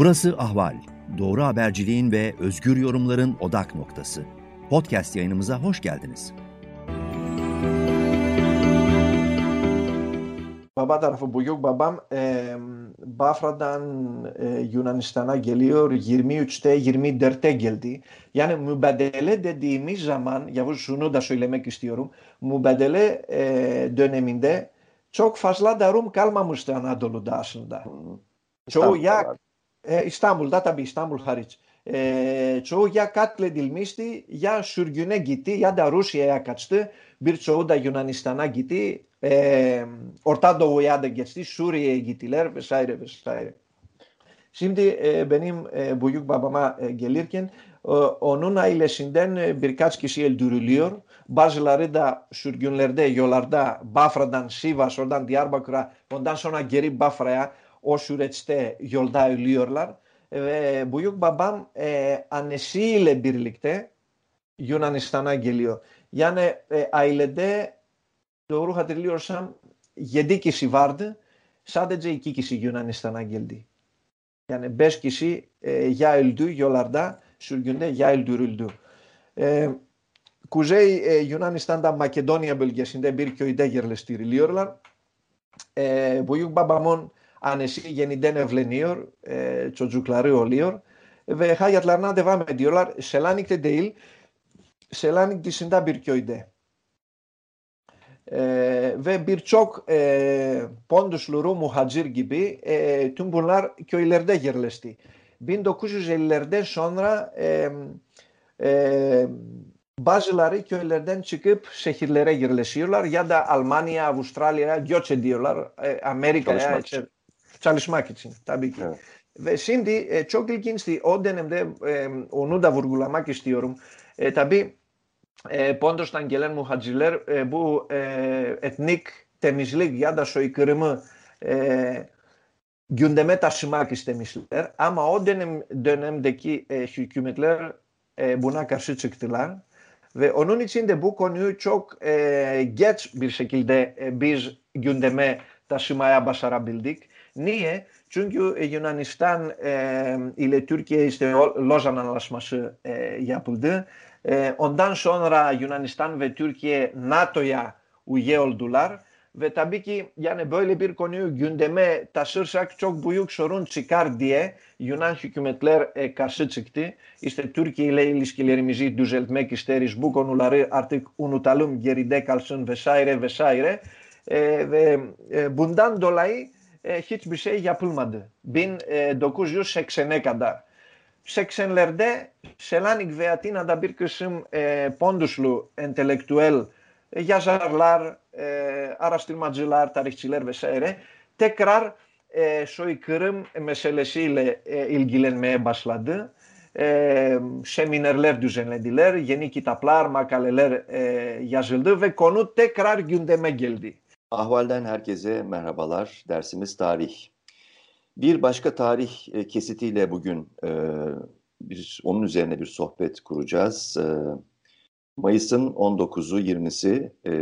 Burası Ahval. Doğru haberciliğin ve özgür yorumların odak noktası. Podcast yayınımıza hoş geldiniz. Baba tarafı Buyuk babam e, Bafra'dan e, Yunanistan'a geliyor 23'te 24'te geldi. Yani mübadele dediğimiz zaman Yavuz şunu da söylemek istiyorum. Mübadele e, döneminde çok fazla da Rum kalmamıştı Anadolu'da aslında. Çoğu ya Η Ισταμούλ, τα τα μπι, χαρίτς. Ε, τσο για κάτλε τηλμίστη, για σουργιουνε γκητή, για τα Ρούσια ε, κατστέ, μπίρτσο ούτε γιουνανιστανά γκητή, ε, ορτάντο γουέάντε γκητή, σουργιέ γκητή, λέρε, Βεσάιρε, Βεσάιρε. Σύντη, Μπενίμ, Μπουγιούκ, Μπαπαμπά Γκελίρκεν, ο Νούνα η Λεσίντεν μπυρκάτσκι Σιελτυρουλίων, μπαζιλαρίτα σουργιουνερντέ γιολαρντά, μπαφρανταν σίβας, σονταν διάρπακρα, όταν σονταν σώ να όσου ρετστέ γιολδάει λιόρλαρ, ε, Μπουγιούκ μπαμπάμ ε, ανεσίλε μπυρλικτέ γιούν ανεστανάγγελιο. Γιάννε ε, αιλεντέ το ρούχα τελείωσαν γεντίκη σιβάρντ σαν δεν τζε η γιούν ανεστανάγγελτη. Για ελντού γιολαρντά σουργιούνε για ελντού ρουλντού. Κουζέι γιούν στάντα Μακεδόνια μπελγιασίντε μπήρ και ο Ιντέγερλε στη Ριλίωρλα. Μπουγιούκ μπαμπαμόν Ανεσί, Γενιντέν Ευλενίορ, ε, Τσοτζουκλαρίο Ολίορ, Βεχά για τλαρνά ντεβά με ντιόλαρ, Σελάνικ τεντεήλ, τη συντά μπυρκιοϊντέ. Ε, βε μπυρτσόκ ε, πόντους λουρού μου χατζίρ γκυπή, τούμπουλάρ και ο Ιλερντέ σόνρα, Μπάζελαρι και ο Ελερντέν Τσικύπ σε χιλερέ γερλεσίολαρ, Αλμάνια, Αυστράλια, γιότσε ντίολαρ, Αμέρικα, έτσι. Çalışmak, için. çalışmak için tabii ki. Evet. Ve şimdi e, çok ilginçti o dönemde e, onu da vurgulamak istiyorum. E, tabii e, Pondos'tan gelen muhacirler e, bu e, etnik temizlik ya da soykırımı e, gündeme taşımak istemişler. Ama o dönem dönemdeki e, hükümetler e, buna karşı çıktılar. Ve onun için de bu konuyu çok e, geç bir şekilde e, biz gündeme taşımaya başarabildik. Νίε, τσούγκιου ε, γιουνανιστάν ε, ηλε τούρκια ε, είστε λόζαν ανάλασμας για πουλτε. Οντάν σόνρα γιουνανιστάν βε τούρκια νάτοια ουγέολ δουλάρ. Βε τα μπήκη για να μπόιλε πυρ κονίου γιούντε με τα σύρσακ τσόκ μπουιού ξορούν τσικάρ διέ γιουνάνχιου και μετλέρ κασίτσικτη. Είστε τούρκια ηλε ηλε σκυλερμιζή ντουζελτ με κυστέρις μπούκον ουλαρή αρτικ ουνουταλούμ γεριντέ καλσούν βεσάιρε βεσάιρε. Μπουντάν το λαϊ ε, Χίτς Μπισέ για Πούλμαντ. Μπιν ε, Ντοκού Ζιούς σε ξενέκαντα. Σε ξενλερντέ, σε λάνικ βεατίν ανταμπίρκρισιμ ε, πόντουσλου εντελεκτουέλ για ζαρλάρ, άρα στυλ ματζιλάρ, τα ριχτσιλέρ βεσέρε. Τεκράρ, σοϊκρμ με σελεσίλε ηλγγυλέν με έμπασλαντ. Σε μινερλέρ του ζενλεντιλέρ, γενίκη ταπλάρ, μακαλελέρ για ζελδούβε, κονού τεκράρ γιούντε. Ahvalden herkese merhabalar. Dersimiz tarih. Bir başka tarih e, kesitiyle bugün e, bir onun üzerine bir sohbet kuracağız. E, Mayıs'ın 19'u 20'si e,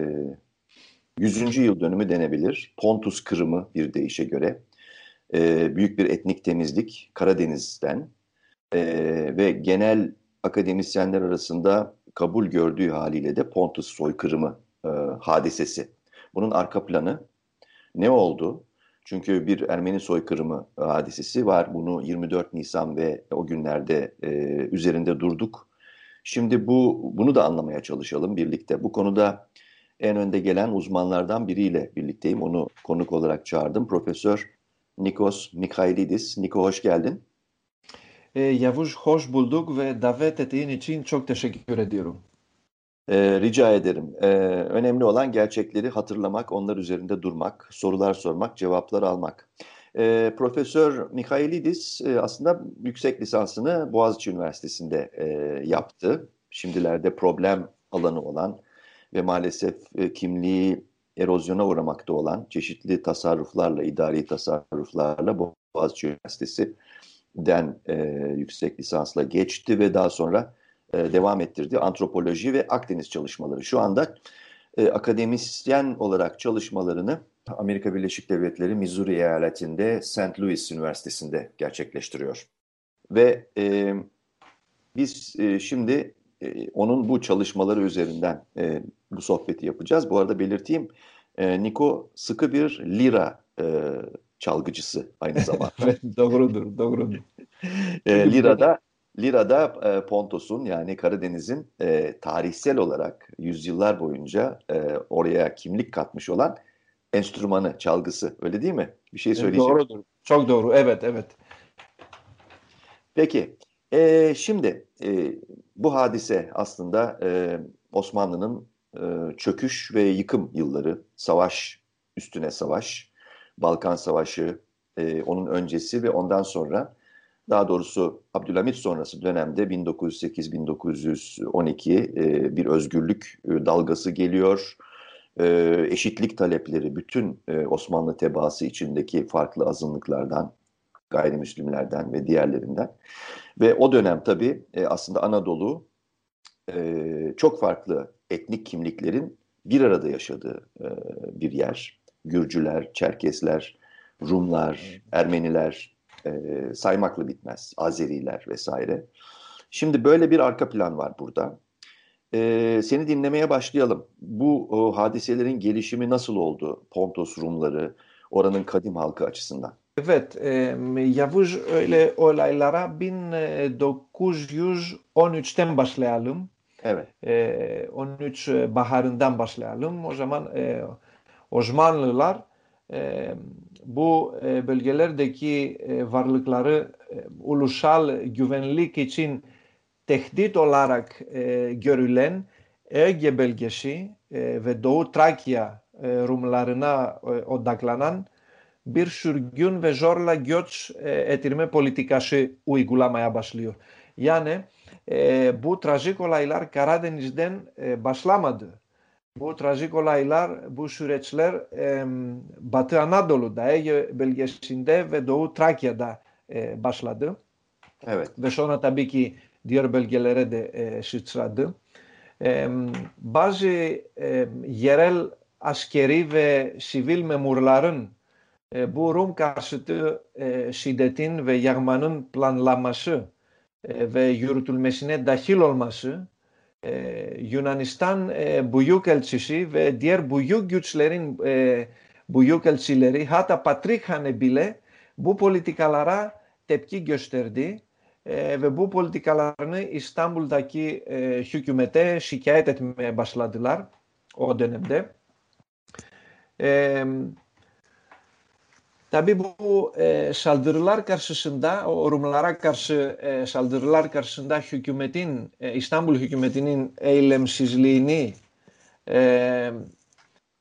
100. yıl dönümü denebilir. Pontus Kırımı bir deyişe göre. E, büyük bir etnik temizlik Karadeniz'den e, ve genel akademisyenler arasında kabul gördüğü haliyle de Pontus soykırımı e, hadisesi. Bunun arka planı ne oldu? Çünkü bir Ermeni soykırımı hadisesi var. Bunu 24 Nisan ve o günlerde e, üzerinde durduk. Şimdi bu bunu da anlamaya çalışalım birlikte. Bu konuda en önde gelen uzmanlardan biriyle birlikteyim. Onu konuk olarak çağırdım. Profesör Nikos Mikhailidis. Niko hoş geldin. E, Yavuz hoş bulduk ve davet ettiğin için çok teşekkür ediyorum. E, rica ederim. E, önemli olan gerçekleri hatırlamak, onlar üzerinde durmak, sorular sormak, cevaplar almak. E, Profesör Mikhailidis aslında yüksek lisansını Boğaziçi Üniversitesi'nde e, yaptı. Şimdilerde problem alanı olan ve maalesef e, kimliği erozyona uğramakta olan çeşitli tasarruflarla, idari tasarruflarla Boğaziçi Üniversitesi'den e, yüksek lisansla geçti ve daha sonra e, devam ettirdi. Antropoloji ve Akdeniz çalışmaları. Şu anda e, akademisyen olarak çalışmalarını Amerika Birleşik Devletleri Missouri eyaletinde St. Louis Üniversitesi'nde gerçekleştiriyor. Ve e, biz e, şimdi e, onun bu çalışmaları üzerinden e, bu sohbeti yapacağız. Bu arada belirteyim, e, Niko sıkı bir lira e, çalgıcısı aynı zamanda. doğrudur, doğrudur. e, lirada Lira'da e, Pontos'un yani Karadeniz'in e, tarihsel olarak yüzyıllar boyunca e, oraya kimlik katmış olan enstrümanı, çalgısı. Öyle değil mi? Bir şey söyleyeceğim. Doğrudur. Çok doğru. Evet, evet. Peki. E, şimdi e, bu hadise aslında e, Osmanlı'nın e, çöküş ve yıkım yılları. Savaş, üstüne savaş, Balkan Savaşı, e, onun öncesi ve ondan sonra daha doğrusu Abdülhamit sonrası dönemde 1908-1912 e, bir özgürlük e, dalgası geliyor. E, eşitlik talepleri bütün Osmanlı tebaası içindeki farklı azınlıklardan, gayrimüslimlerden ve diğerlerinden. Ve o dönem tabii aslında Anadolu çok farklı etnik kimliklerin bir arada yaşadığı bir yer. Gürcüler, Çerkesler, Rumlar, Ermeniler, e, saymakla bitmez. Azeriler vesaire. Şimdi böyle bir arka plan var burada. E, seni dinlemeye başlayalım. Bu o, hadiselerin gelişimi nasıl oldu? Pontos Rumları, oranın kadim halkı açısından. Evet, e, Yavuz öyle olaylara 1913'ten başlayalım. Evet. E, 13 baharından başlayalım. O zaman e, Osmanlılar ε, Μπου ε, Μπελγελέρ Ντεκί ε, Βαρλικλαρέ ε, Ουλουσάλ Γιουβενλί Κιτσίν Τεχτή το Λάρακ ε, Γιωριλέν Έγγε Μπελγεσί ε, Βεντοού Τράκια ε, Ρουμλαρινά ε, Ονταγκλανάν Μπίρ Σουργιούν Βεζόρλα Γιώτς Ετυρμέ Πολιτικά Σε Ουιγκουλά Μαϊάμπασλίο Γιάννε Μπου Τραζίκολα Ιλάρ Καράδενις Δεν Μπασλάμαντ Bu trajik olaylar, bu süreçler e, Batı Anadolu'da, Ege bölgesinde ve Doğu Trakya'da e, başladı. Evet. Ve sonra tabii ki diğer bölgelere de e, sıçradı. E, bazı e, yerel askeri ve sivil memurların e, bu Rum karşıtı e, şiddetin ve yağmanın planlanması e, ve yürütülmesine dahil olması Ε, Γιουνανιστάν ε, Μπουγιού Κελτσισί, Βεντιέρ Μπουγιού Γκιουτσλερίν ε, Μπουγιού Κελτσίλερι, Χάτα Πατρίχανε Μπιλέ, Μπου Πολιτικά Λαρά, Τεπκή Γκιοστερντή, Βεμπού Πολιτικά Λαρνή, Ιστάμπουλ Δακή Χιούκιου Μετέ, Σικιαέτετ με Μπασλαντιλάρ, Όντεν Εμπτέ. Tabi bu e, saldırılar karşısında, o Rumlara karşı e, saldırılar karşısında hükümetin, e, İstanbul hükümetinin eylemsizliğini e,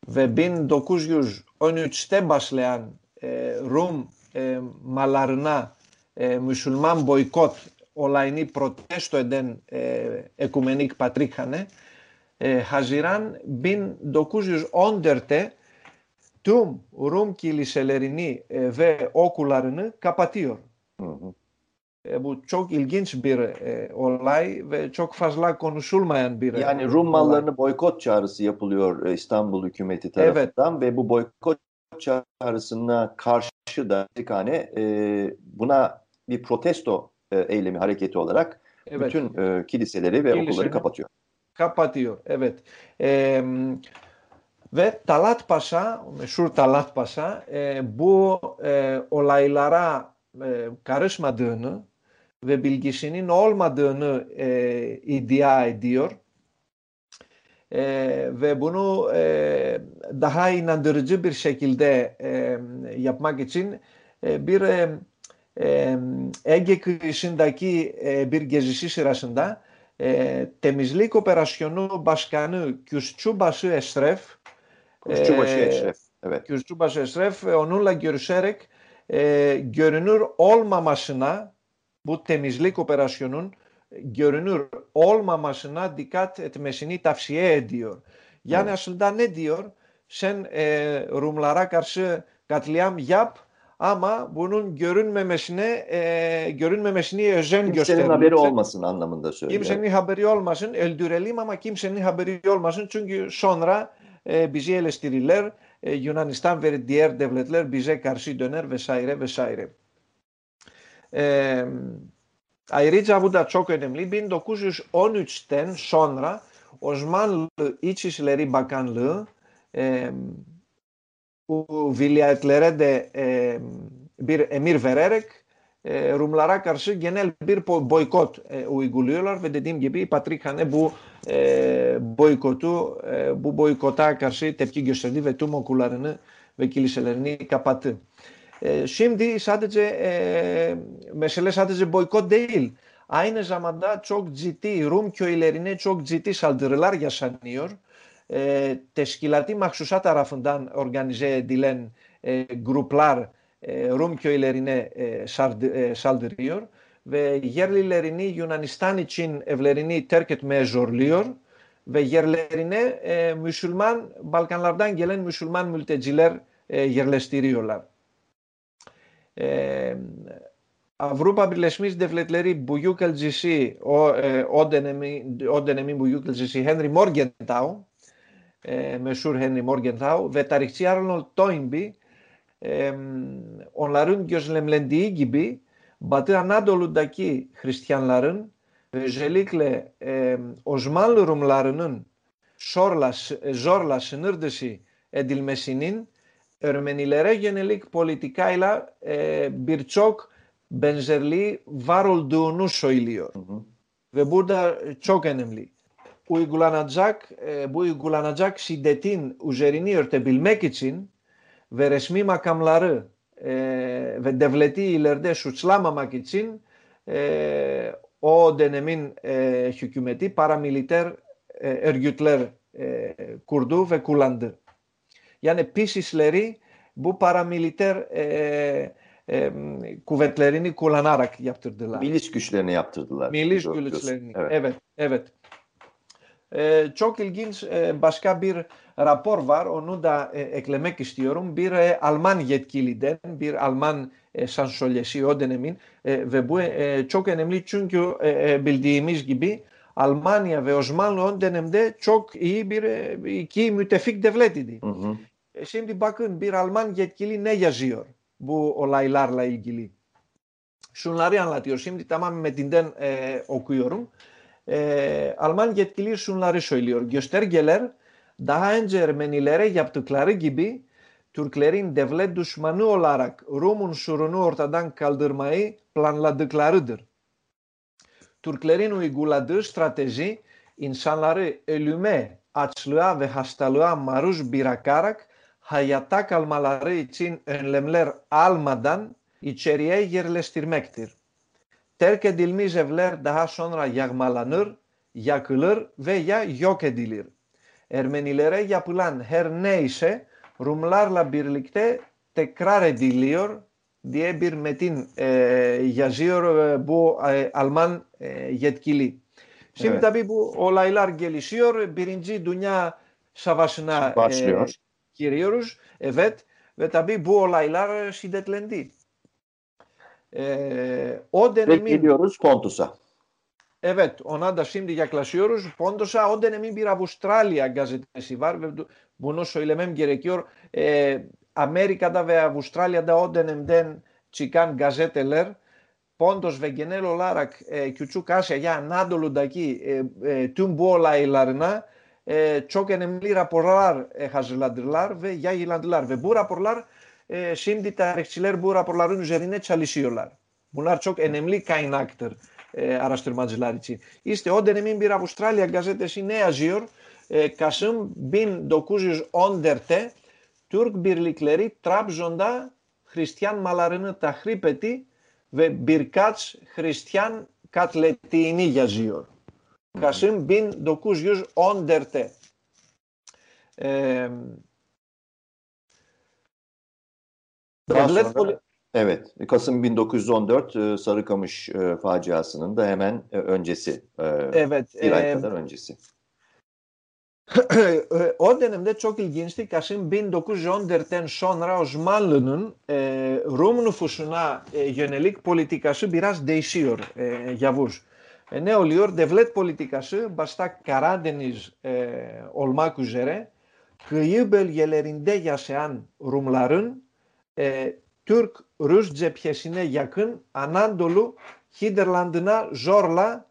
ve 1913'te başlayan e, Rum e, mallarına e, Müslüman boykot olayını protesto eden e, Ekumenik Patrikhane, e, Haziran 1914'te tüm Rum kiliselerini e, ve okullarını kapatıyor. Hı hı. E, bu çok ilginç bir e, olay ve çok fazla konuşulmayan bir Yani Rum mallarını boykot çağrısı yapılıyor e, İstanbul hükümeti tarafından evet. ve bu boykot çağrısına karşı da Vatikane e, buna bir protesto e, eylemi hareketi olarak evet. bütün e, kiliseleri ve Kiliseni okulları kapatıyor. Kapatıyor, evet. Evet ve Talat Paşa, meşhur Talat Paşa e, bu e, olaylara e, karışmadığını ve bilgisinin olmadığını e, iddia ediyor. E, ve bunu e, daha inandırıcı bir şekilde e, yapmak için e, bir e, e, Ege kıyısındaki e, bir gezisi sırasında e, temizlik operasyonu başkanı Küçükbaşı Eşref Kuşçubaşı e, Eşref. Evet. Kuşçubaşı Eşref onunla görüşerek e, görünür olmamasına bu temizlik operasyonun görünür olmamasına dikkat etmesini tavsiye ediyor. Yani evet. aslında ne diyor? Sen e, Rumlara karşı katliam yap ama bunun görünmemesine e, görünmemesini özen göster. Kimsenin haberi olmasın anlamında söylüyor. Kimsenin haberi olmasın, öldürelim ama kimsenin haberi olmasın çünkü sonra e, Ε, Μπιζί Ελεστή Ριλέρ, ε, Γιουνανιστάν Βερντιέρ Ντεβλετλέρ, Μπιζέ Καρσί Ντονέρ, Βεσάιρε, Βεσάιρε. Ε, Αιρίτζα Βούντα Τσόκο Ενεμλίμπιν, το κούζιου Όνιουτστεν, Σόνρα, Οσμάν Λίτσι Λερή Μπακάν Λου, που βιλιαετλερέντε Εμίρ Βερέρεκ, Υπάρχει ένα μποϊκότ. Ο Ιγκουλίο είναι αυτό που μποϊκόταν. Τελικά, η πατρίχια που μποϊκόταν. Η πατρίχια είναι αυτή που μποϊκόταν. Η πατρίχια είναι αυτή που μποϊκόταν. Η πατρίχια. Η πατρίχια είναι αυτή που μποϊκόταν. Η πατρίχια είναι αυτή που μποϊκόταν. Η πατρίχια είναι αυτή που ε, Ρουμ και ο Ιλερινέ ε, ε, Σαλντρίορ. Βε γέρλι Λερινή Ιουνανιστάνι Τσιν Ευλερινή Τέρκετ με Ζορλίορ. Βε γερλερινέ Μουσουλμάν Μπαλκανλαρντάν Γελέν Μουσουλμάν μούλτεζιλερ Γερλεστηρίολα. Αυρού παμπιλεσμής δευλετλερή Μπουγιούκελ Τζισί Όντενε μη Μπουγιούκελ Τζισί Χένρι Μόργεντάου Μεσούρ Χένρι Μόργεντάου Βεταριχτσί Άρνολ Τόιμπι ον λαρούν και ως λεμλεντιήγκυμπη, μπατή ανάντολουν τακή χριστιαν λαρούν, ζελίκλε ως μάλουρουμ λαρούνουν, ε, ζόρλας συνέρδεση εντυλμεσινήν, ερμενιλερέ γενελίκ πολιτικά ηλα ε, μπιρτσόκ μπενζερλί βάρολ ντουνού σοηλίο. Βεμπούντα ε, τσόκ ενεμλί. Ου η Γκουλανατζάκ, που η Γκουλανατζάκ συντετίν ουζερινή ve resmi makamları e, ve devleti ileride suçlamamak için e, o dönemin e, hükümeti paramiliter e, örgütler e, kurdu ve kullandı. Yani PİSİS'leri bu paramiliter e, e, kuvvetlerini kullanarak yaptırdılar. Milis güçlerini yaptırdılar. Milis güçlerini, evet. evet. evet. E, çok ilginç e, başka bir rapor var. Onu da e, eklemek istiyorum. Bir e, Alman yetkiliden, bir Alman e, şansölyesi o dönemin e, ve bu e, çok önemli çünkü e, e, bildiğimiz gibi Almanya ve Osmanlı o dönemde çok iyi bir e, iki müttefik devlet idi. Hı hı. E, şimdi bakın bir Alman yetkili ne yazıyor bu olaylarla ilgili. Şunları anlatıyor. Şimdi tamam metinden e, okuyorum. E, Alman yetkili şunları söylüyor. Göstergeler daha önce Ermenilere yaptıkları gibi Türklerin devlet düşmanı olarak Rum unsurunu ortadan kaldırmayı planladıklarıdır. Türklerin uyguladığı strateji insanları ölüme, açlığa ve hastalığa maruz bırakarak hayatta kalmaları için önlemler almadan içeriye yerleştirmektir. Terk edilmiş evler daha sonra yağmalanır, yakılır veya yok edilir. ερμενιλερέ για πουλάν χερνέισε ρουμλάρ λαμπυρλικτέ τεκράρε διλιόρ, διέμπυρ με την ε, γιαζίωρ ε, που ε, αλμάν γετκυλί. Σήμερα πει που ο Λαϊλάρ Γκελισίωρ πυρίντζι δουνιά σαβασινά. κυρίωρους ευέτ δεν τα μπει που ο Λαϊλάρ συντετλεντή. Ε, όντε νεμίν... Δεν κυρίωρους πόντουσα. Evet, ona da şimdi yaklaşıyoruz. Pondos'a o dönemin bir Avustralya gazetesi var ve bunu söylemem gerekiyor. Ee, Amerika'da ve Avustralya'da o dönemden çıkan gazeteler Pontos ve genel olarak e, küçük Asya Anadolu'daki e, e, tüm bu olaylarına e, çok önemli raporlar e, hazırladılar ve yayınladılar. Ve bu raporlar e, şimdi tarihçiler bu raporların üzerine çalışıyorlar. Bunlar çok önemli kaynaktır e, Αραστρο Είστε όντερ μην πήρα Αυστράλια, γκαζέτε ή Νέα Ζιόρ, Κασούμ το κουζίου όντερτε, Τούρκ μπιρλικλερή, τράπζοντα, Χριστιαν μαλαρίνε τα χρήπετη, Χριστιαν κατλετινή για Ζιόρ. Κασούμ όντερτε. Ε, Evet, Kasım 1914 e, Sarıkamış e, faciasının da hemen e, öncesi. Evet. Bir ay kadar öncesi. o dönemde çok ilginçti. Kasım 1914'ten sonra Osmanlı'nın e, Rum nüfusuna e, yönelik politikası biraz değişiyor e, Yavuz. E, ne oluyor? Devlet politikası başta Karadeniz e, olmak üzere kıyı bölgelerinde yaşayan Rumların e, Ρούζτζε Πιεσινέ Γιακούν, Ανάντολου, Χίντερλαντινά, Ζόρλα,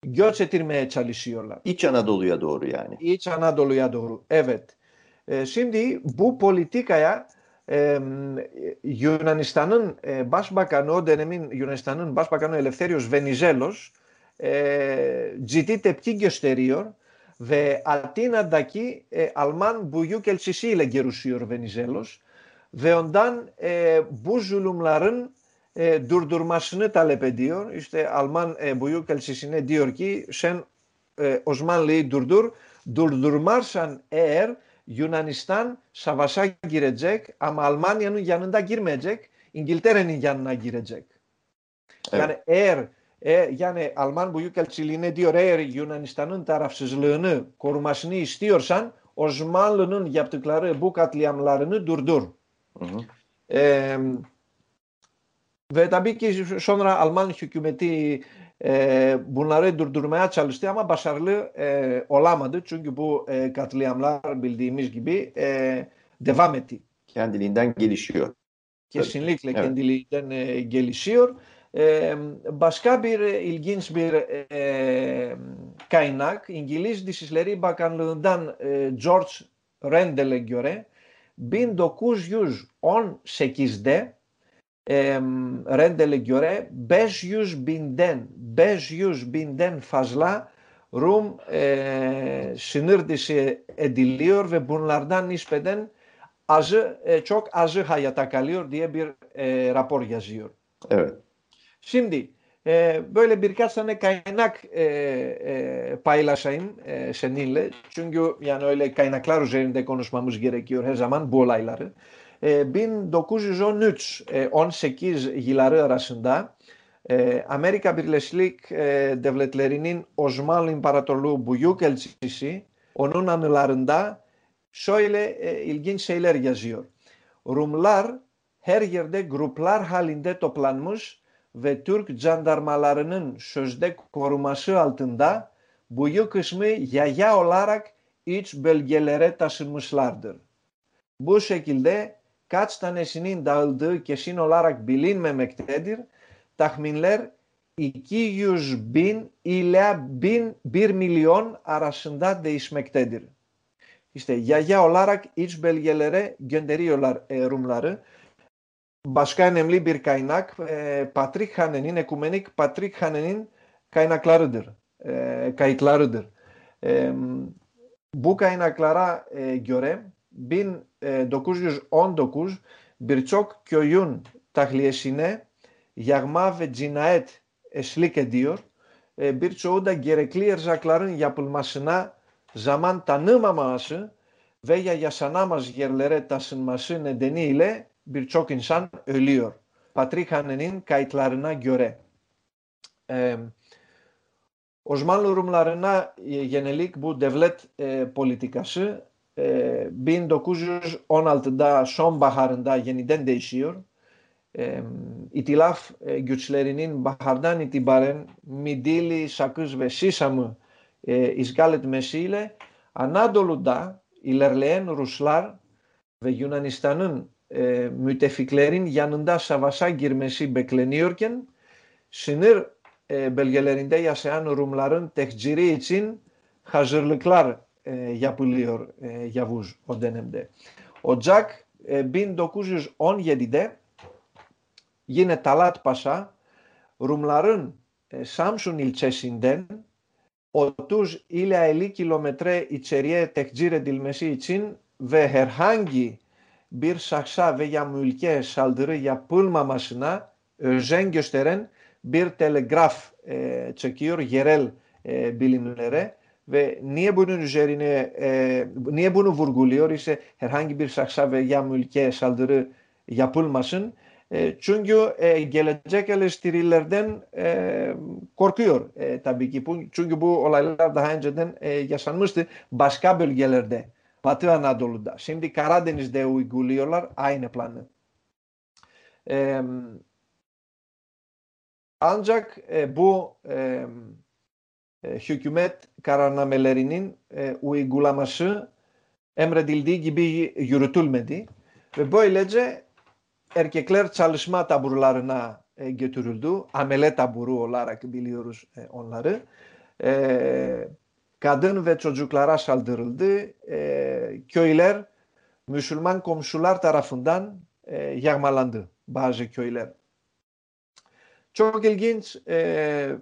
Γιώτσε Τιρμέ Τσαλισίολα. Ήτσε Ανάντολου Ιαντόρου, Ιάννη. Ήτσε Ανάντολου Ιαντόρου, Εύετ. Ε, Σύντι, που πολιτικαία, Ιουνανιστανούν, ε, Μπάς Μπακανού, όντε νεμίν ναι Ιουνανιστανούν, Μπάς Μπακανού, Ελευθέριος Βενιζέλος, ε, Τζιτίτε Πτήγκιοστερίορ, Δε Αττίνα Ντακή, Αλμάν ve ondan e, bu zulümlerin e, durdurmasını talep ediyor. İşte Alman e, Büyükelçisi'ne diyor ki sen e, Osmanlı'yı durdur, durdurmazsan eğer Yunanistan savaşa girecek ama Almanya'nın yanında girmeyecek, İngiltere'nin yanına girecek. Evet. Yani eğer e, yani Alman Büyükelçiliğine diyor eğer Yunanistan'ın tarafsızlığını korumasını istiyorsan Osmanlı'nın yaptıkları bu katliamlarını durdur. Hı hı. E, ve tabii ki sonra Alman hükümeti e, bunları durdurmaya çalıştı ama başarılı e, olamadı. Çünkü bu e, katliamlar bildiğimiz gibi e, devam etti. Kendiliğinden gelişiyor. Kesinlikle evet. kendiliğinden e, gelişiyor. E, başka bir e, ilginç bir e, kaynak İngiliz Dışişleri Bakanlığı'ndan e, George Rendel'e göre 1918'de e, Rendel'e göre 500 binden 500 binden fazla Rum e, sınır dışı ediliyor ve bunlardan nispeten azı, e, çok azı hayata kalıyor diye bir e, rapor yazıyor. Evet. Şimdi e, böyle birkaç tane kaynak e, e, paylaşayım e, seninle. Çünkü yani öyle kaynaklar üzerinde konuşmamız gerekiyor her zaman bu olayları. 1913-18 yılları arasında Amerika Birleşik Devletleri'nin Osmanlı İmparatorluğu Büyükelçisi onun anılarında şöyle ilginç şeyler yazıyor. Rumlar her yerde gruplar halinde toplanmış ve Türk jandarmalarının sözde koruması altında büyük kısmı yaya olarak iç bölgelere taşınmışlardır. Bu şekilde kaç tanesinin dağıldığı kesin olarak bilinmemektedir. Tahminler 200 bin ile 1000, 1 milyon arasında değişmektedir. İşte yaya olarak iç belgelere gönderiyorlar e, Rumları. Μπασκά Νεμλίμπιρ Καϊνάκ, ε, Πατρίκ Χανενίν, Εκουμενίκ Πατρίκ Χανενίν, Καϊνά Κλάρουντερ, ε, Καϊ Κλάρουντερ. Μπού Καϊνά Κλαρά ε, Γκιορέ, Μπιν Ντοκούζιος Ον Ντοκούζ, Μπιρτσόκ Κιοιούν Ταχλιεσινέ, Γιαγμά Βετζιναέτ Εσλίκε Ντίορ, Μπιρτσο Ούντα Γκερεκλίερ Ζακλαρούν για Πουλμασινά, Ζαμάν Τανούμα Μασού, Βέγια για σανά μας γερλερέ τα συνμασούν εντενή ηλέ Μπιρτσόκιν Σαν Ελίορ. Πατρί Χανενίν Καϊτλαρενά Γκιορέ. Ο Σμάλου Ρουμλαρενά ε, Γενελίκ Μπου Ντεβλέτ ε, Πολιτικά Σε. Μπιν το Κούζιο Όναλτ Ντα Σόμπαχαρντα Γενιντέντε Ισίορ. Η Τιλάφ ε, Γκιουτσλερινίν Μπαχαρντάνι Τιμπαρεν. Μιντήλι Σακούσβε Σίσαμ Ισγκάλετ Μεσίλε. Ανάντολου Ντα Ιλερλέν Ρουσλάρ. Βεγιούναν Ισταν μου είτε φίλερ είναι για να σαβασάγει. Μέση μπέκλενιουρκεν, συνήθω, η Μπέλγελερ για να σαβασάγει. Μέση μπέκλενιουρκεν, συνήθω, η Μπέλγελ για να για βους ο Μέση Ο Τζάκ μπέλγελ είναι όν να σαβασάγει. Ο Τσέγερ είναι για να. Ο τους είναι για να σαβγει. Ο Τσεντζαχεν είναι για να bir şahsa veya mülke saldırı yapılmamasına özen gösteren bir telegraf e, çekiyor yerel e, bilimlere ve niye bunun üzerine e, niye bunu vurguluyor ise herhangi bir şahsa veya mülke saldırı yapılmasın. E, çünkü e, gelecek eleştirilerden e, korkuyor e, tabii ki. Çünkü bu olaylar daha önceden e, yaşanmıştı başka bölgelerde. Batı Anadolu'da. Şimdi Karadeniz'de uyguluyorlar aynı planı. E, ancak e, bu e, hükümet kararnamelerinin e, uygulaması emredildiği gibi yürütülmedi ve böylece erkekler çalışma taburlarına e, götürüldü. Amele taburu olarak biliyoruz e, onları. E, Καντέν βετσοτζουκλαρά σαλτερλντή, ε, κιόιλερ, μουσουλμάν κομσουλάρ ταραφουντάν, ε, γιαγμαλάντε, μπάζε κιόιλερ. Τσόκελ γίντς, ε,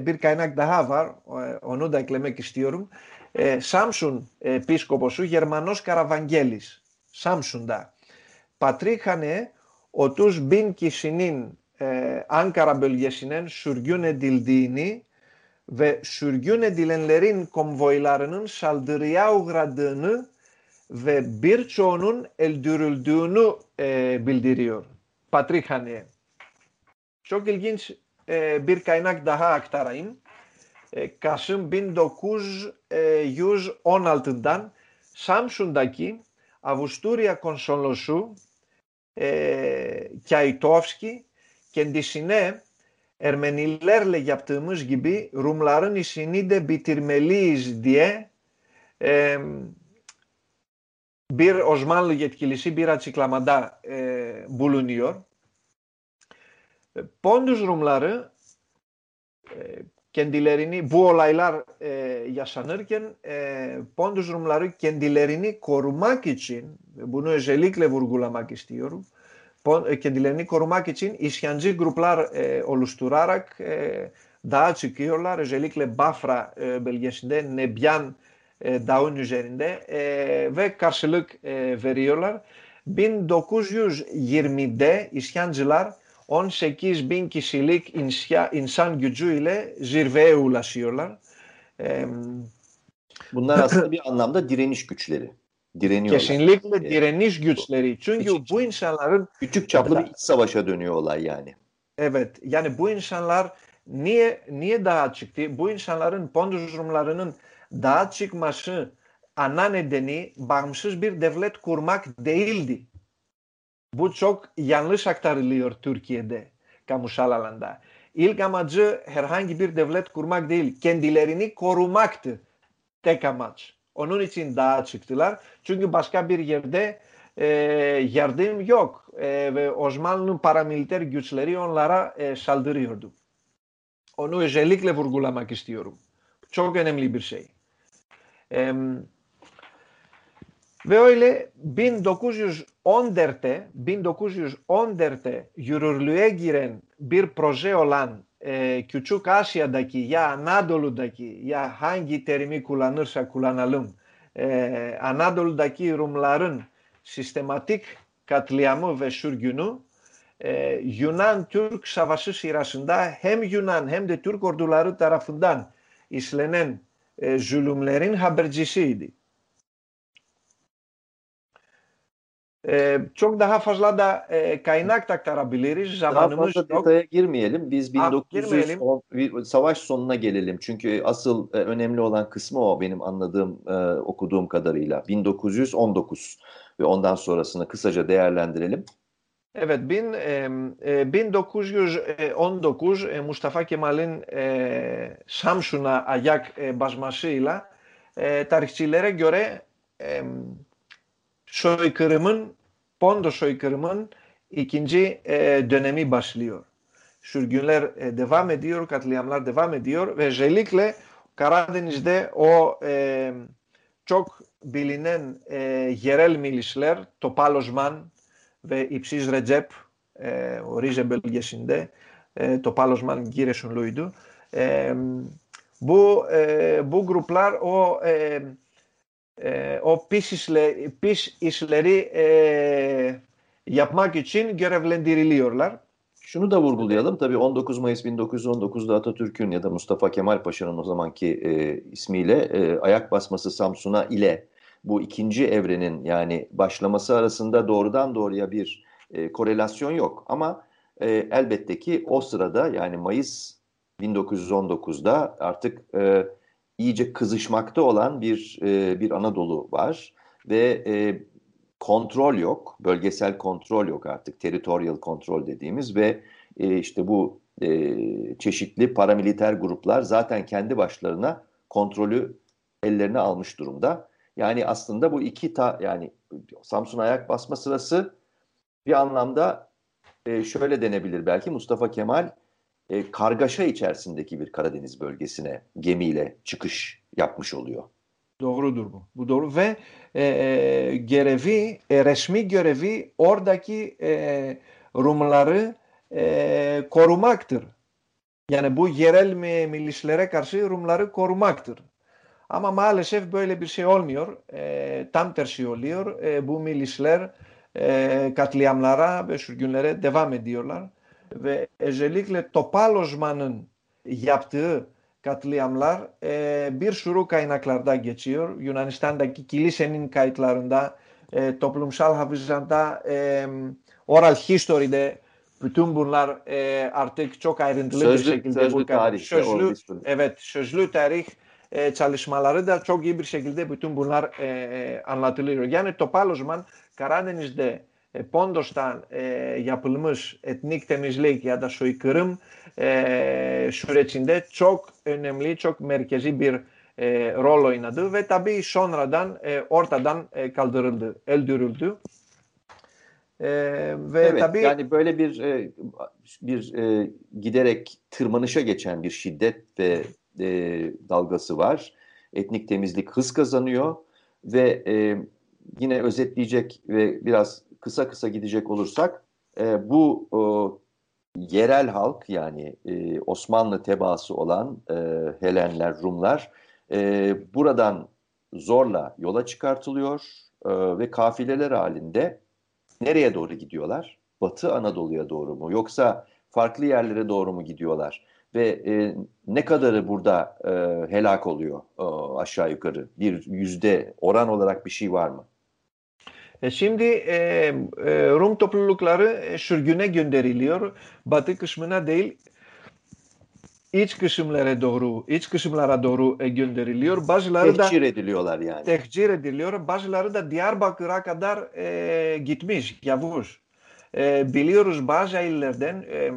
μπίρ καϊνάκ δαχάβαρ, ο νούντα εκλεμέ κιστίωρουμ, Σάμσουν επίσκοπος σου, Γερμανός Καραβαγγέλης, Σάμσουντα. Πατρίχανε ο τους μπίν κι συνήν, αν καραμπελγεσινέν, σουργιούνε διλδίνι, ve sürgün edilenlerin konvoylarının saldırıya uğradığını ve birçoğunun öldürüldüğünü e, bildiriyor. Patrikhane. Çok ilginç e, bir kaynak daha aktarayım. E, Kasım 1916'dan Samsun'daki Avusturya Konsolosu e, Kaytovski kendisine Ερμενιλέρ λέγει από το Ιμούς Γιμπή, η συνήντες μπιτυρμελίης διέ, μπιρ οσμάν λογιέτ κυλισή, μπιρ ατσικλαμαντά ε, μπουλουνιόρ. Ε, πόντους ρουμλαρέ, ε, κεντιλερινή, βου ο για σανέρκεν, πόντους ρουμλαρέ, κεντιλερινή κορουμάκιτσιν, μπουνού εζελίκλε βουργούλα μακιστίωρου, Kendilerini korumak için isyancı gruplar e, oluşturarak e, dağa çıkıyorlar. Özellikle Bafra e, bölgesinde Nebyan e, dağın üzerinde e, ve karşılık e, veriyorlar. 1920'de isyancılar 18 bin kişilik insan gücüyle zirveye ulaşıyorlar. Bunlar aslında bir anlamda direniş güçleri. Direniyorlar. Kesinlikle direniş güçleri. Çünkü küçük, bu insanların... Küçük çaplı bir iç savaşa dönüyor olay yani. Evet. Yani bu insanlar niye niye daha çıktı? Bu insanların Pondus Rumlarının daha çıkması ana nedeni bağımsız bir devlet kurmak değildi. Bu çok yanlış aktarılıyor Türkiye'de kamusal alanda. İlk amacı herhangi bir devlet kurmak değil, kendilerini korumaktı tek amaç. ο Νούνιτ Ιντά Τσικτιλάρ, Τσούγκιν Μπασκά Μπιργερντέ, ε, Γιαρντίν Γιόκ, ε, Οσμάλνου Παραμιλητέρ Γκιουτσλερή, Ον Λαρά ε, Σαλδρίορντου. Ο Νούι Ζελίκ Λεβουργούλα Μακιστίορου. Τσόγκεν Εμλίμπυρσέι. Βεόηλε, μπιν το κούζιους όντερτε, μπιν το κούζιους όντερτε, γιουρουρλουέγγυρεν, μπιρ προζέ ολάν, e, Küçük Asya'daki ya Anadolu'daki ya hangi terimi kullanırsa kullanalım e, Anadolu'daki Rumların sistematik katliamı ve sürgünü e, Yunan-Türk savaşı sırasında hem Yunan hem de Türk orduları tarafından işlenen e, zulümlerin habercisiydi. Ee, çok daha fazla da e, kaynak aktarabiliriz. Zamanımız daha fazla yok. detaya girmeyelim. Biz 1910 savaş sonuna gelelim. Çünkü asıl e, önemli olan kısmı o benim anladığım, e, okuduğum kadarıyla. 1919 ve ondan sonrasını kısaca değerlendirelim. Evet, bin, e, 1919 e, Mustafa Kemal'in e, Samsun'a ayak e, basmasıyla e, tarihçilere göre e, soykırımın, Pondo soykırımın ikinci e, dönemi başlıyor. Sürgünler e, devam ediyor, katliamlar devam ediyor ve özellikle Karadeniz'de o e, çok bilinen e, yerel milisler, Topal Osman ve İpsiz Recep, e, o Rize bölgesinde, e, Topal Osman Giresunluydu. E, bu, e, bu gruplar o e, e, o pis, işle, pis işleri e, yapmak için görevlendiriliyorlar. Şunu da vurgulayalım. Tabii 19 Mayıs 1919'da Atatürk'ün ya da Mustafa Kemal Paşa'nın o zamanki e, ismiyle e, ayak basması Samsun'a ile bu ikinci evrenin yani başlaması arasında doğrudan doğruya bir e, korelasyon yok. Ama e, elbette ki o sırada yani Mayıs 1919'da artık e, iyice kızışmakta olan bir e, bir Anadolu var ve e, kontrol yok, bölgesel kontrol yok artık, territorial kontrol dediğimiz ve e, işte bu e, çeşitli paramiliter gruplar zaten kendi başlarına kontrolü ellerine almış durumda. Yani aslında bu iki ta yani Samsun ayak basma sırası bir anlamda e, şöyle denebilir belki Mustafa Kemal e, kargaşa içerisindeki bir Karadeniz bölgesine gemiyle çıkış yapmış oluyor. Doğrudur bu. Bu doğru ve e, e, görevi, e, resmi görevi oradaki e, Rumları e, korumaktır. Yani bu yerel milishlere karşı Rumları korumaktır. Ama maalesef böyle bir şey olmuyor. E, tam tersi oluyor. E, bu milişler e, katliamlara ve sürgünlere devam ediyorlar. Ve özellikle Topal Osman'ın yaptığı katliamlar e, bir sürü kaynaklarda geçiyor. Yunanistan'daki kilisenin kayıtlarında, e, toplumsal hafızanda, e, oral history'de bütün bunlar e, artık çok ayrıntılı sözlü, bir şekilde sözlü tarih, sözlü, evet sözlü tarih e, çalışmaları da çok iyi bir şekilde bütün bunlar e, e anlatılıyor. Yani Topal Osman Karadeniz'de e, Pondos'tan e, yapılmış etnik temizlik ya da soykırım e, sürecinde çok önemli, çok merkezi bir e, rol oynadı ve tabii sonradan e, ortadan e, kaldırıldı, öldürüldü. E, ve evet, tabii yani böyle bir e, bir e, giderek tırmanışa geçen bir şiddet ve e, dalgası var. Etnik temizlik hız kazanıyor ve e, yine özetleyecek ve biraz kısa kısa gidecek olursak e, bu e, yerel halk yani e, Osmanlı tebaası olan e, Helenler, Rumlar e, buradan zorla yola çıkartılıyor e, ve kafileler halinde nereye doğru gidiyorlar? Batı Anadolu'ya doğru mu yoksa farklı yerlere doğru mu gidiyorlar? Ve e, ne kadarı burada e, helak oluyor e, aşağı yukarı? Bir yüzde oran olarak bir şey var mı? E şimdi e, e, Rum toplulukları e, sürgüne gönderiliyor. Batı kısmına değil iç kısımlara doğru, iç kısımlara doğru gönderiliyor. Bazıları tehcir da ediliyorlar yani. Tehcir ediliyor. Bazıları da Diyarbakır'a kadar e, gitmiş Yavuz. E, biliyoruz bazı illerden e,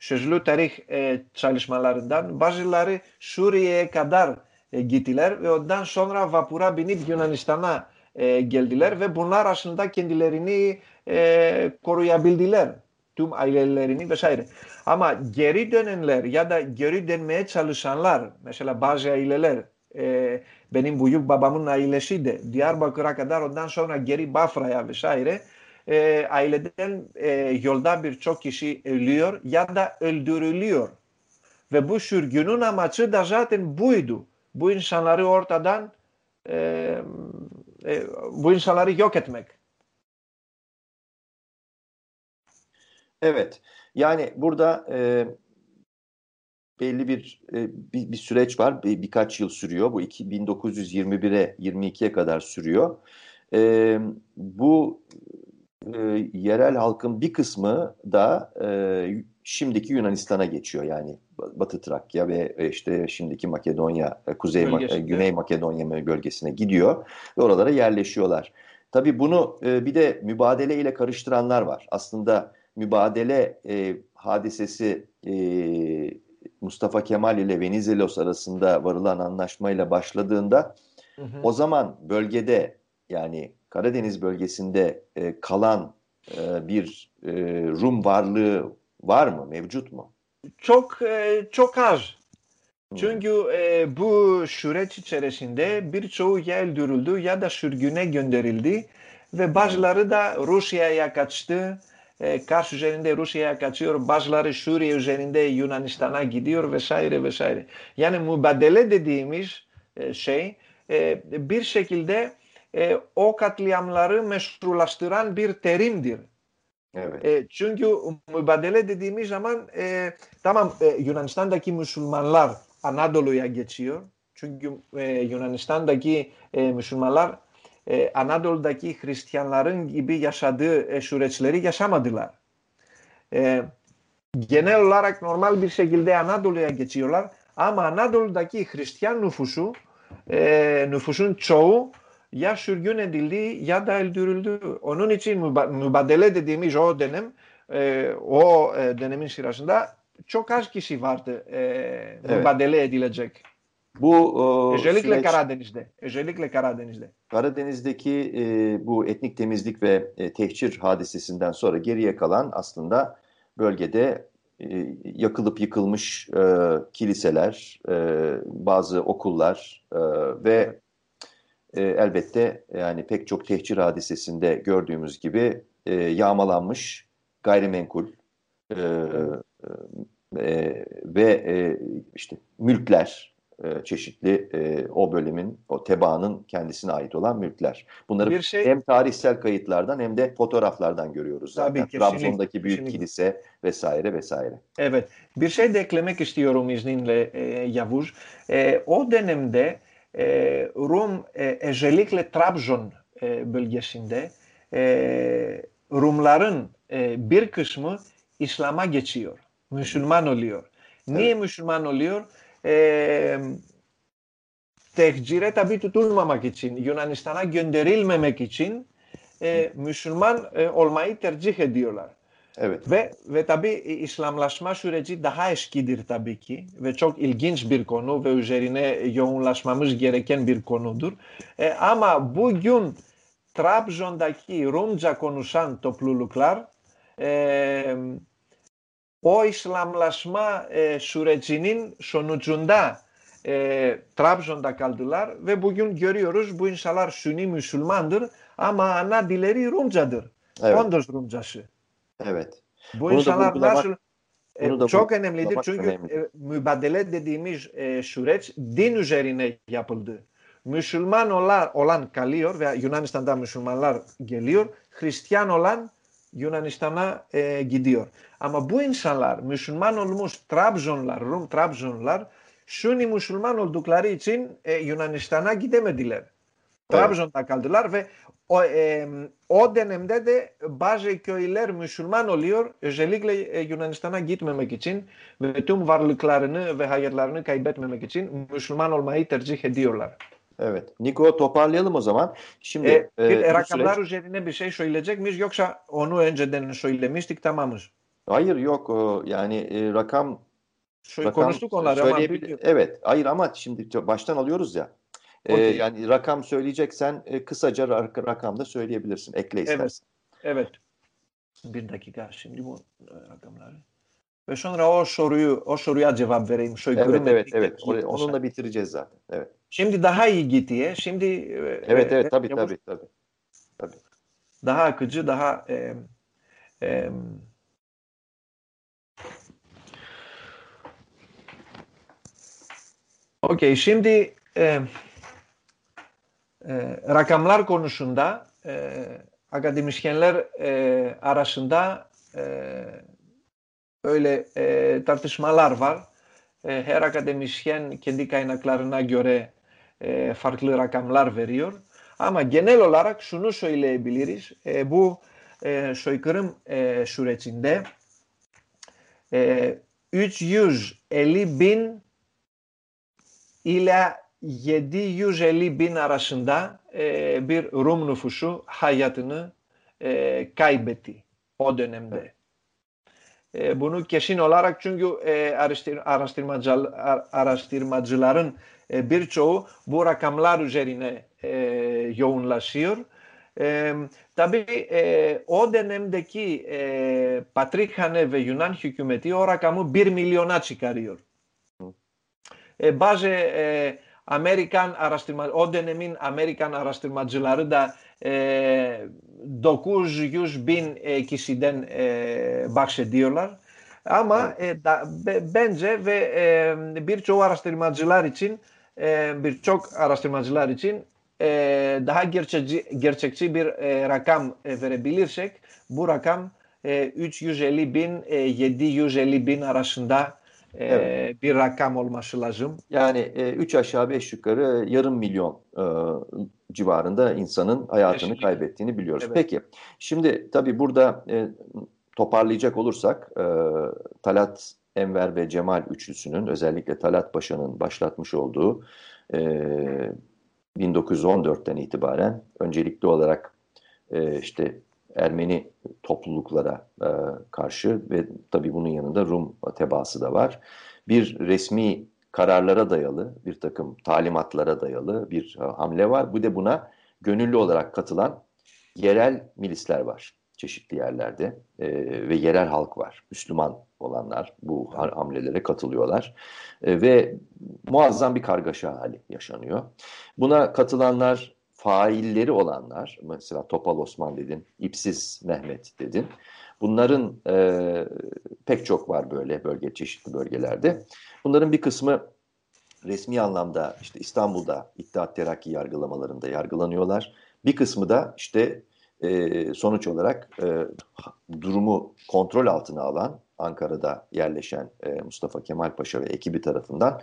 sözlü tarih e, çalışmalarından bazıları Suriye'ye kadar e, gittiler ve ondan sonra vapura binip Yunanistan'a e, geldiler ve bunlar aslında kendilerini e, koruyabildiler. Tüm ailelerini vesaire. Ama geri dönenler ya da geri dönmeye çalışanlar, mesela bazı aileler, e, benim büyük babamın ailesi de Diyarbakır'a kadar ondan sonra geri Bafra'ya vesaire e, aileden e, yolda birçok kişi ölüyor ya da öldürülüyor. Ve bu sürgünün amacı da zaten buydu. Bu insanları ortadan e, e, bu insanları yok etmek. Evet. Yani burada e, belli bir, e, bir bir süreç var. Bir, birkaç yıl sürüyor. Bu iki, 1921'e 22'ye kadar sürüyor. E, bu e, yerel halkın bir kısmı da e, şimdiki Yunanistan'a geçiyor. Yani Batı Trakya ve e, işte şimdiki Makedonya, e, Kuzey Bölgesinde. Güney Makedonya bölgesine gidiyor ve oralara yerleşiyorlar. Tabii bunu e, bir de mübadele ile karıştıranlar var. Aslında mübadele e, hadisesi e, Mustafa Kemal ile Venizelos arasında varılan anlaşmayla başladığında hı hı. o zaman bölgede yani Karadeniz bölgesinde e, kalan e, bir e, Rum varlığı var mı, mevcut mu? Çok e, çok az. Hmm. Çünkü e, bu süreç içerisinde birçoğu ya öldürüldü ya da sürgüne gönderildi ve bazıları da Rusya'ya kaçtı. E, Kars üzerinde Rusya'ya kaçıyor, bazıları Suriye üzerinde Yunanistan'a gidiyor vesaire vesaire. Yani mübadele dediğimiz e, şey e, bir şekilde e, o katliamları meşrulaştıran bir terimdir. Evet. E, çünkü mübadele dediğimiz zaman e, tamam e, Yunanistan'daki Müslümanlar Anadolu'ya geçiyor. Çünkü e, Yunanistan'daki e, Müslümanlar e, Anadolu'daki Hristiyanların gibi yaşadığı e, süreçleri yaşamadılar. E, genel olarak normal bir şekilde Anadolu'ya geçiyorlar ama Anadolu'daki Hristiyan nüfusu e, nüfusun çoğu ya sürgün edildi ya da öldürüldü. Onun için mübadele dediğimiz o dönem, e, o e, dönemin sırasında çok az kişi vardı e, evet. mübadele edilecek. Bu özellikle süreç, Karadeniz'de, özellikle Karadeniz'de. Karadeniz'deki e, bu etnik temizlik ve e, tehcir hadisesinden sonra geriye kalan aslında bölgede e, yakılıp yıkılmış e, kiliseler, e, bazı okullar e, ve e, elbette yani pek çok tehcir hadisesinde gördüğümüz gibi e, yağmalanmış gayrimenkul e, e, ve e, işte mülkler e, çeşitli e, o bölümün, o tebaanın kendisine ait olan mülkler. Bunları bir şey, hem tarihsel kayıtlardan hem de fotoğraflardan görüyoruz zaten. Tabii, kesinlikle, Trabzon'daki büyük kesinlikle. kilise vesaire vesaire. Evet. Bir şey de eklemek istiyorum izninle e, Yavuz. E, o dönemde e, Rum e, özellikle Trabzon e, bölgesinde e, Rumların e, bir kısmı İslam'a geçiyor. Müslüman oluyor. Niye evet. Müslüman oluyor? E, tehcire tabi tutulmamak için, Yunanistan'a gönderilmemek için e, Müslüman e, olmayı tercih ediyorlar. Evet. Ve, ve tabi İslamlaşma süreci daha eskidir tabii ki ve çok ilginç bir konu ve üzerine yoğunlaşmamız gereken bir konudur. E, ama bugün Trabzon'daki Rumca konuşan topluluklar e, o İslamlaşma e, sürecinin sonucunda e, Trabzon'da kaldılar ve bugün görüyoruz bu insanlar Sünni Müslümandır ama ana dilleri Rumcadır. Evet. Kondos Rumcası. Evet. Bu bunu insanlar nasıl e, çok önemlidir çünkü önemli. e, mübadele dediğimiz e, süreç din üzerine yapıldı. Müslüman olan, olan kalıyor ve Yunanistan'da Müslümanlar geliyor. Hristiyan olan Yunanistan'a e, gidiyor. Ama bu insanlar Müslüman olmuş Trabzonlar, Rum Trabzonlar Sünni Müslüman oldukları için e, Yunanistan'a gidemediler. Trabzon'da kaldılar ve o, e, o dönemde de bazı köyler Müslüman oluyor özellikle e, Yunanistan'a gitmemek için ve tüm varlıklarını ve hayırlarını kaybetmemek için Müslüman olmayı tercih ediyorlar. Evet. Niko toparlayalım o zaman. Şimdi e, bir e, rakamlar süreç... üzerine bir şey söyleyecek miyiz yoksa onu önceden söylemiştik tamamız. Hayır yok yani e, rakam Şöyle rakam konuştuk onları ama biliyorum. Evet. Hayır ama şimdi baştan alıyoruz ya. E, okay. yani rakam söyleyeceksen e, kısaca rak rakam da söyleyebilirsin. Ekle istersen. Evet. Evet. Bir dakika şimdi bu e, rakamları. Ve sonra o soruyu o soruya cevap vereyim. Soykırım evet, evet, evet. Onunla bitireceğiz zaten. Evet. Şimdi daha iyi gidiyor. Şimdi Evet, evet, tabii, tabii, tabii. tabii. Daha akıcı, daha e, e, Okey, şimdi e, e, Ε, Ρακαμλάρ Κονουσουντά, ε, Ακαδημισχενλέρ ε, Αρασουντά, Ωιλε Τάρτης Μαλάρβαρ, Χέρα Ακαδημισχέν και Ντίκα Ινα Κλαρνά Γιωρέ Φαρκλή Ρακαμλάρ Βερίορ. Άμα γενέλο λάρα ξουνούς ο Ιλε Εμπιλίρης, που σοικρύμ σουρετσιντέ, ούτς γιούς ελί μπιν ηλα γιατί γενικά είναι αραστημάτια μερικών νουφουσών, χαίτηνε ε, καϊβέτι ΟΔΕΝΜΔ. Βουνούτ ε, και σύνολα ραχτιού ε, αραστηριού μαζί, αραστηριού μαζιλαριν, μερικού μπορά καμλάρουζερενε γιούνλασιορ. Τα ΜΕ ΟΔΕΝΜΔ κι Πατρίχανε βεγιούναν χιούκιο μετείο ρακαμού μεριμιλιονάτσικαριορ. Βάζε Amerikan araştırma, o dönemin Amerikan araştırmacıları da e, 900 bin e, kişiden e, bahsediyorlar. Ama e, da, be, bence ve e, birçok araştırmacılar için e, birçok araştırmacılar için e, daha gerçekçi, gerçekçi bir e, rakam e, verebilirsek bu rakam e, 350 bin e, 750 bin arasında evet. bir rakam olması lazım. Yani e, üç aşağı beş yukarı yarım milyon e, civarında insanın hayatını Kesinlikle. kaybettiğini biliyoruz. Evet. Peki şimdi tabii burada e, toparlayacak olursak e, Talat Enver ve Cemal üçlüsünün özellikle Talat Paşa'nın başlatmış olduğu e, 1914'ten itibaren öncelikli olarak e, işte Ermeni topluluklara e, karşı ve tabii bunun yanında Rum tebaası da var. Bir resmi kararlara dayalı, bir takım talimatlara dayalı bir hamle var. Bu da buna gönüllü olarak katılan yerel milisler var çeşitli yerlerde e, ve yerel halk var. Müslüman olanlar bu hamlelere katılıyorlar e, ve muazzam bir kargaşa hali yaşanıyor. Buna katılanlar failleri olanlar, mesela Topal Osman dedin, İpsiz Mehmet dedin. Bunların e, pek çok var böyle bölge çeşitli bölgelerde. Bunların bir kısmı resmi anlamda işte İstanbul'da İttihat Terakki yargılamalarında yargılanıyorlar. Bir kısmı da işte e, sonuç olarak e, durumu kontrol altına alan Ankara'da yerleşen e, Mustafa Kemal Paşa ve ekibi tarafından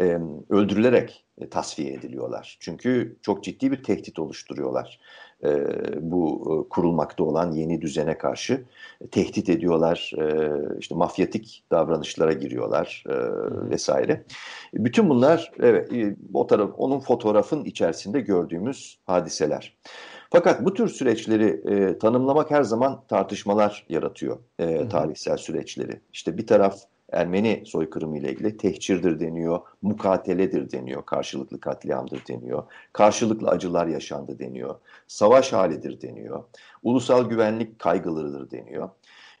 e, öldürülerek e, tasfiye ediliyorlar. Çünkü çok ciddi bir tehdit oluşturuyorlar. E, bu e, kurulmakta olan yeni düzene karşı e, tehdit ediyorlar. E, işte mafyatik davranışlara giriyorlar e, vesaire. Bütün bunlar evet e, o taraf onun fotoğrafın içerisinde gördüğümüz hadiseler. Fakat bu tür süreçleri e, tanımlamak her zaman tartışmalar yaratıyor e, tarihsel süreçleri. İşte bir taraf Ermeni soykırımı ile ilgili tehcirdir deniyor, mukateledir deniyor, karşılıklı katliamdır deniyor, karşılıklı acılar yaşandı deniyor, savaş halidir deniyor, ulusal güvenlik kaygılarıdır deniyor.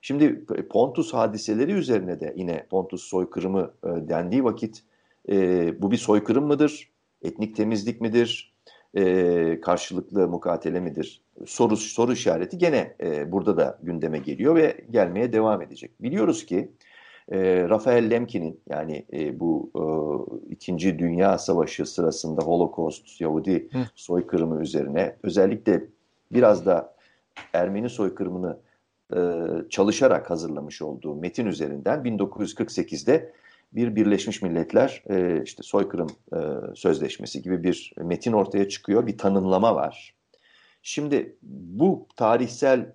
Şimdi Pontus hadiseleri üzerine de yine Pontus soykırımı e, dendiği vakit e, bu bir soykırım mıdır, etnik temizlik midir, e, karşılıklı mukatele midir soru soru işareti gene e, burada da gündeme geliyor ve gelmeye devam edecek. Biliyoruz ki e, Rafael Lemkin'in yani e, bu e, İkinci Dünya Savaşı sırasında Holocaust, Yahudi Hı. soykırımı üzerine özellikle biraz da Ermeni soykırımını e, çalışarak hazırlamış olduğu metin üzerinden 1948'de bir Birleşmiş Milletler e, işte soykırım e, sözleşmesi gibi bir metin ortaya çıkıyor, bir tanımlama var. Şimdi bu tarihsel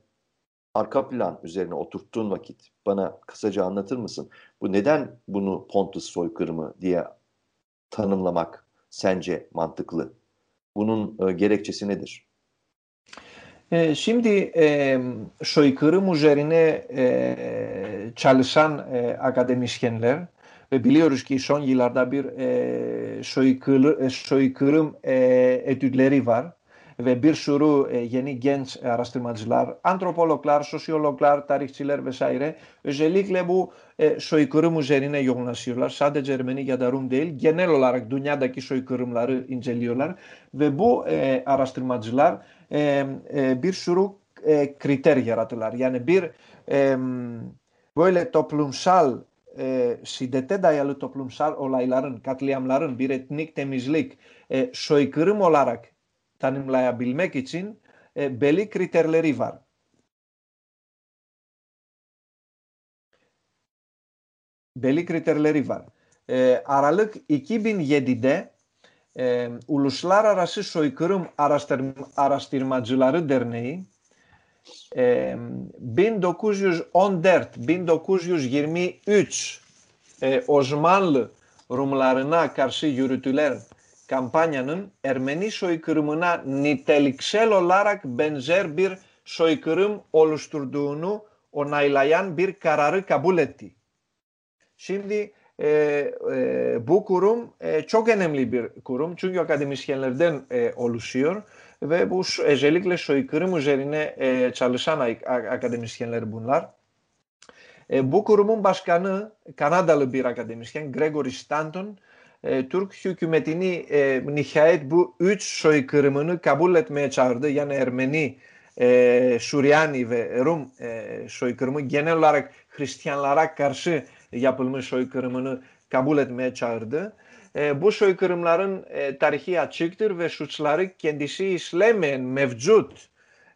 arka plan üzerine oturttuğun vakit bana kısaca anlatır mısın? Bu neden bunu Pontus soykırımı diye tanımlamak sence mantıklı? Bunun e, gerekçesi nedir? E, şimdi e, soykırım üzerine e, çalışan e, akademisyenler ve biliyoruz ki son yıllarda bir e, soykırım, soykırım e, etütleri var ve bir sürü e, yeni genç araştırmacılar, antropologlar, sosyologlar, tarihçiler vesaire özellikle bu e, soykırım üzerine yoğunlaşıyorlar. Sadece Ermeni ya da Rum değil, genel olarak dünyadaki soykırımları inceliyorlar ve bu e, araştırmacılar bir sürü kriter yaratırlar. Yani bir böyle toplumsal e, şiddete dayalı toplumsal olayların, katliamların bir etnik temizlik, e, soykırım olarak tanımlayabilmek için e, belli kriterleri var. Belli kriterleri var. E, Aralık 2007'de e, Uluslararası Soykırım Araştırmacıları Derneği 1914-1923 e, Osmanlı Rumlarına karşı yürütülen kampanyanın Ermeni soykırımına niteliksel olarak benzer bir soykırım oluşturduğunu onaylayan bir kararı kabul etti. Şimdi e, e, bu kurum e, çok önemli bir kurum çünkü akademisyenlerden e, oluşuyor ve bu özellikle soykırım üzerine e, çalışan akademisyenler bunlar. E, bu kurumun başkanı Kanadalı bir akademisyen Gregory Stanton e, Türk hükümetini e, nihayet bu üç soykırımını kabul etmeye çağırdı. Yani Ermeni, e, Süryani ve Rum e, soykırımı genel olarak Hristiyanlara karşı yapılmış soykırımını kabul etmeye çağırdı. E, bu soykırımların e, tarihi açıktır ve suçları kendisi işlemeyen mevcut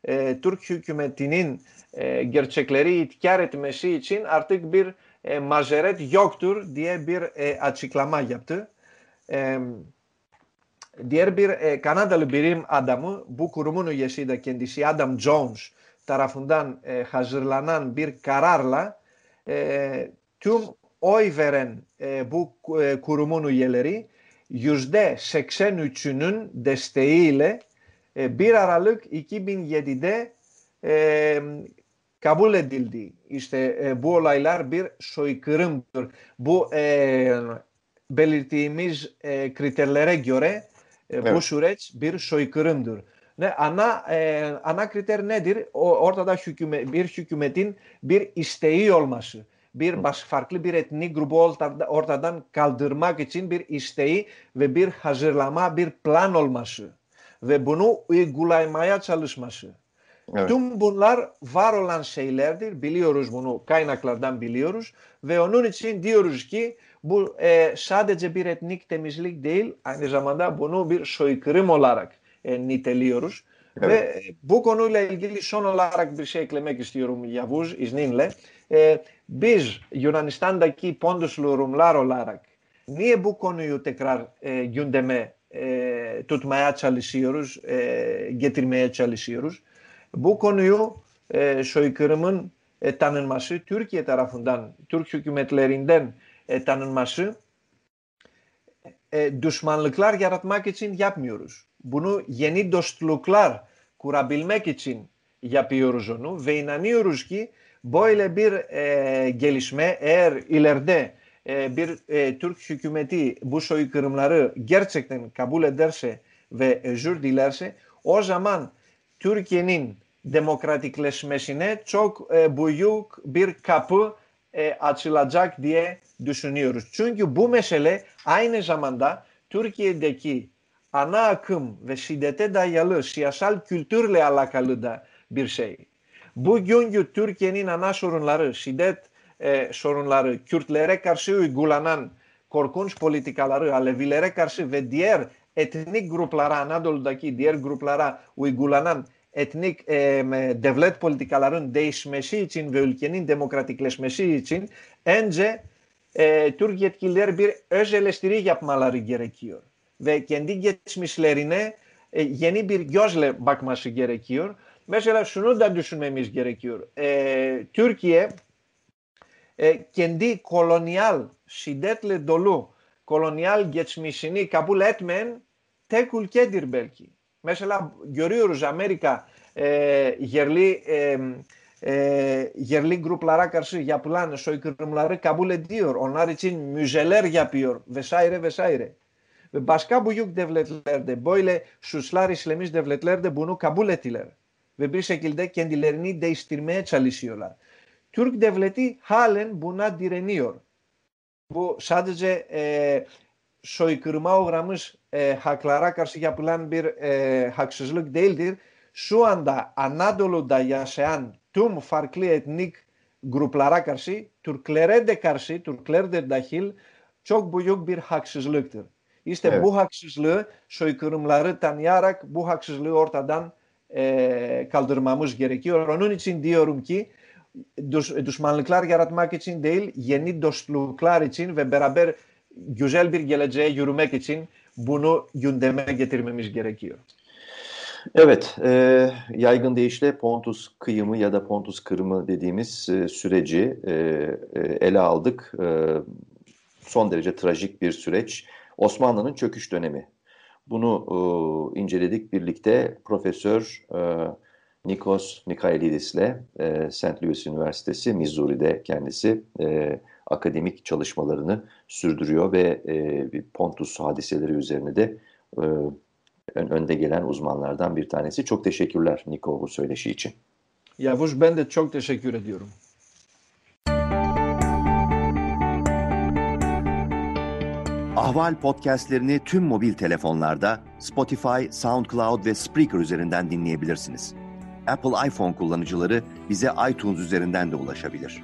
e, Türk hükümetinin e, gerçekleri itkar etmesi için artık bir e, mazeret yoktur diye bir e, açıklama yaptı. Diğer bir e, Kanadalı bilim adamı bu kurumun üyesi de kendisi Adam Jones tarafından e, hazırlanan bir kararla e, tüm oy veren e, bu e, kurumun üyeleri yüzde 83'ünün desteğiyle e, 1 Aralık 2007'de e, kabul edildi. İşte e, bu olaylar bir soykırımdır. Bu e, belirttiğimiz e, kriterlere göre e, evet. bu süreç bir soykırımdır. Ne ana e, ana kriter nedir? O ortada hükümet bir hükümetin bir isteği olması, bir baş farklı bir etnik grubu ortada, ortadan kaldırmak için bir isteği ve bir hazırlama, bir plan olması ve bunu uygulamaya çalışması. Evet. Tüm bunlar var olan şeylerdir. Biliyoruz bunu kaynaklardan biliyoruz ve onun için diyoruz ki Μπου, ε, σαν δεν τζεμπήρε νίκ τεμις λίγ ντέιλ, αν δεν ζαμαντά μπουνού μπήρ σοϊκρή μολάρακ ε, νί τελείωρους. Μπου κονού λέει γίλη λάρακ μπρισέ κλεμέ και στη ρουμ για βούς, εις μπίζ γιουνανιστάν τα κή πόντους λου ρουμ λάρο λάρακ. Νί ε μπου κονού ιου τεκράρ ε, γιούντε με ε, τούτ μαέ τσαλισίωρους. Μπου κονού ιου τάνεν μασί, Τούρκοι ε, Τούρκοι κυμετλερίντεν, ε, e, tanınması e, düşmanlıklar yaratmak için yapmıyoruz. Bunu yeni dostluklar kurabilmek için yapıyoruz onu ve inanıyoruz ki böyle bir e, gelişme eğer ileride e, bir e, Türk hükümeti bu soykırımları gerçekten kabul ederse ve özür dilerse o zaman Türkiye'nin demokratikleşmesine çok e, büyük bir kapı e, açılacak diye düşünüyoruz. Çünkü bu mesele aynı zamanda Türkiye'deki ana akım ve şiddete dayalı siyasal kültürle alakalı da bir şey. Bugünkü Türkiye'nin ana sorunları, şiddet e, sorunları, Kürtlere karşı uygulanan korkunç politikaları, Alevilere karşı ve diğer etnik gruplara, Anadolu'daki diğer gruplara uygulanan etnik e, devlet politikaların değişmesi için ve ülkenin demokratikleşmesi için önce e, Türk yetkililer bir öz eleştiri yapmaları gerekiyor. Ve kendi geçmişlerine e, yeni bir gözle bakması gerekiyor. Mesela şunu da düşünmemiz gerekiyor. E, Türkiye e, kendi kolonyal, şiddetle dolu kolonyal geçmişini kabul etmeyen tek ülkedir belki. Υπάρχει και η Αμερική που έχει κομμάτι για πλάνη. Κομμάτι τη γκρουπλαράκκαρση, η κομμάτι τη μυζελέρια πιω, η κομμάτι τη μυζελέρια πιω, η κομμάτι τη μυζελέρια πιω, η κομμάτι τη μυζελέρια πιω, η κομμάτι τη μυζελέρια πιω, η κομμάτι τη μυζελέρια πιω, η κομμάτι τη e, haklara karşı yapılan bir e, haksızlık değildir. Şu anda Anadolu'da yaşayan tüm farklı etnik gruplara karşı, Türklere de karşı, Türkler de dahil çok büyük bir haksızlıktır. İşte evet. bu haksızlığı soykırımları tanıyarak bu haksızlığı ortadan e, kaldırmamız gerekiyor. Onun için diyorum ki düş, düşmanlıklar yaratmak için değil, yeni dostluklar için ve beraber güzel bir geleceğe yürümek için bunu gündeme getirmemiz gerekiyor. Evet, e, yaygın deyişle Pontus kıyımı ya da Pontus kırımı dediğimiz e, süreci e, e, ele aldık. E, son derece trajik bir süreç. Osmanlı'nın çöküş dönemi. Bunu e, inceledik birlikte Profesör e, Nikos Nikailidis ile e, St. Louis Üniversitesi, Missouri'de kendisi e, akademik çalışmalarını sürdürüyor ve e, Pontus hadiseleri üzerine de e, önde gelen uzmanlardan bir tanesi. Çok teşekkürler Niko bu söyleşi için. Yavuz ben de çok teşekkür ediyorum. Ahval podcastlerini tüm mobil telefonlarda Spotify, SoundCloud ve Spreaker üzerinden dinleyebilirsiniz. Apple iPhone kullanıcıları bize iTunes üzerinden de ulaşabilir.